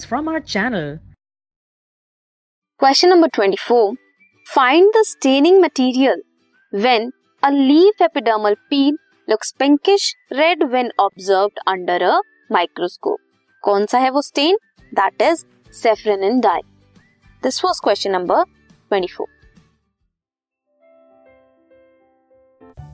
answers from our channel. Question number 24. Find the staining material when a leaf epidermal peel looks pinkish red when observed under a microscope. कौन सा है वो stain? That is safranin dye. This was question number 24.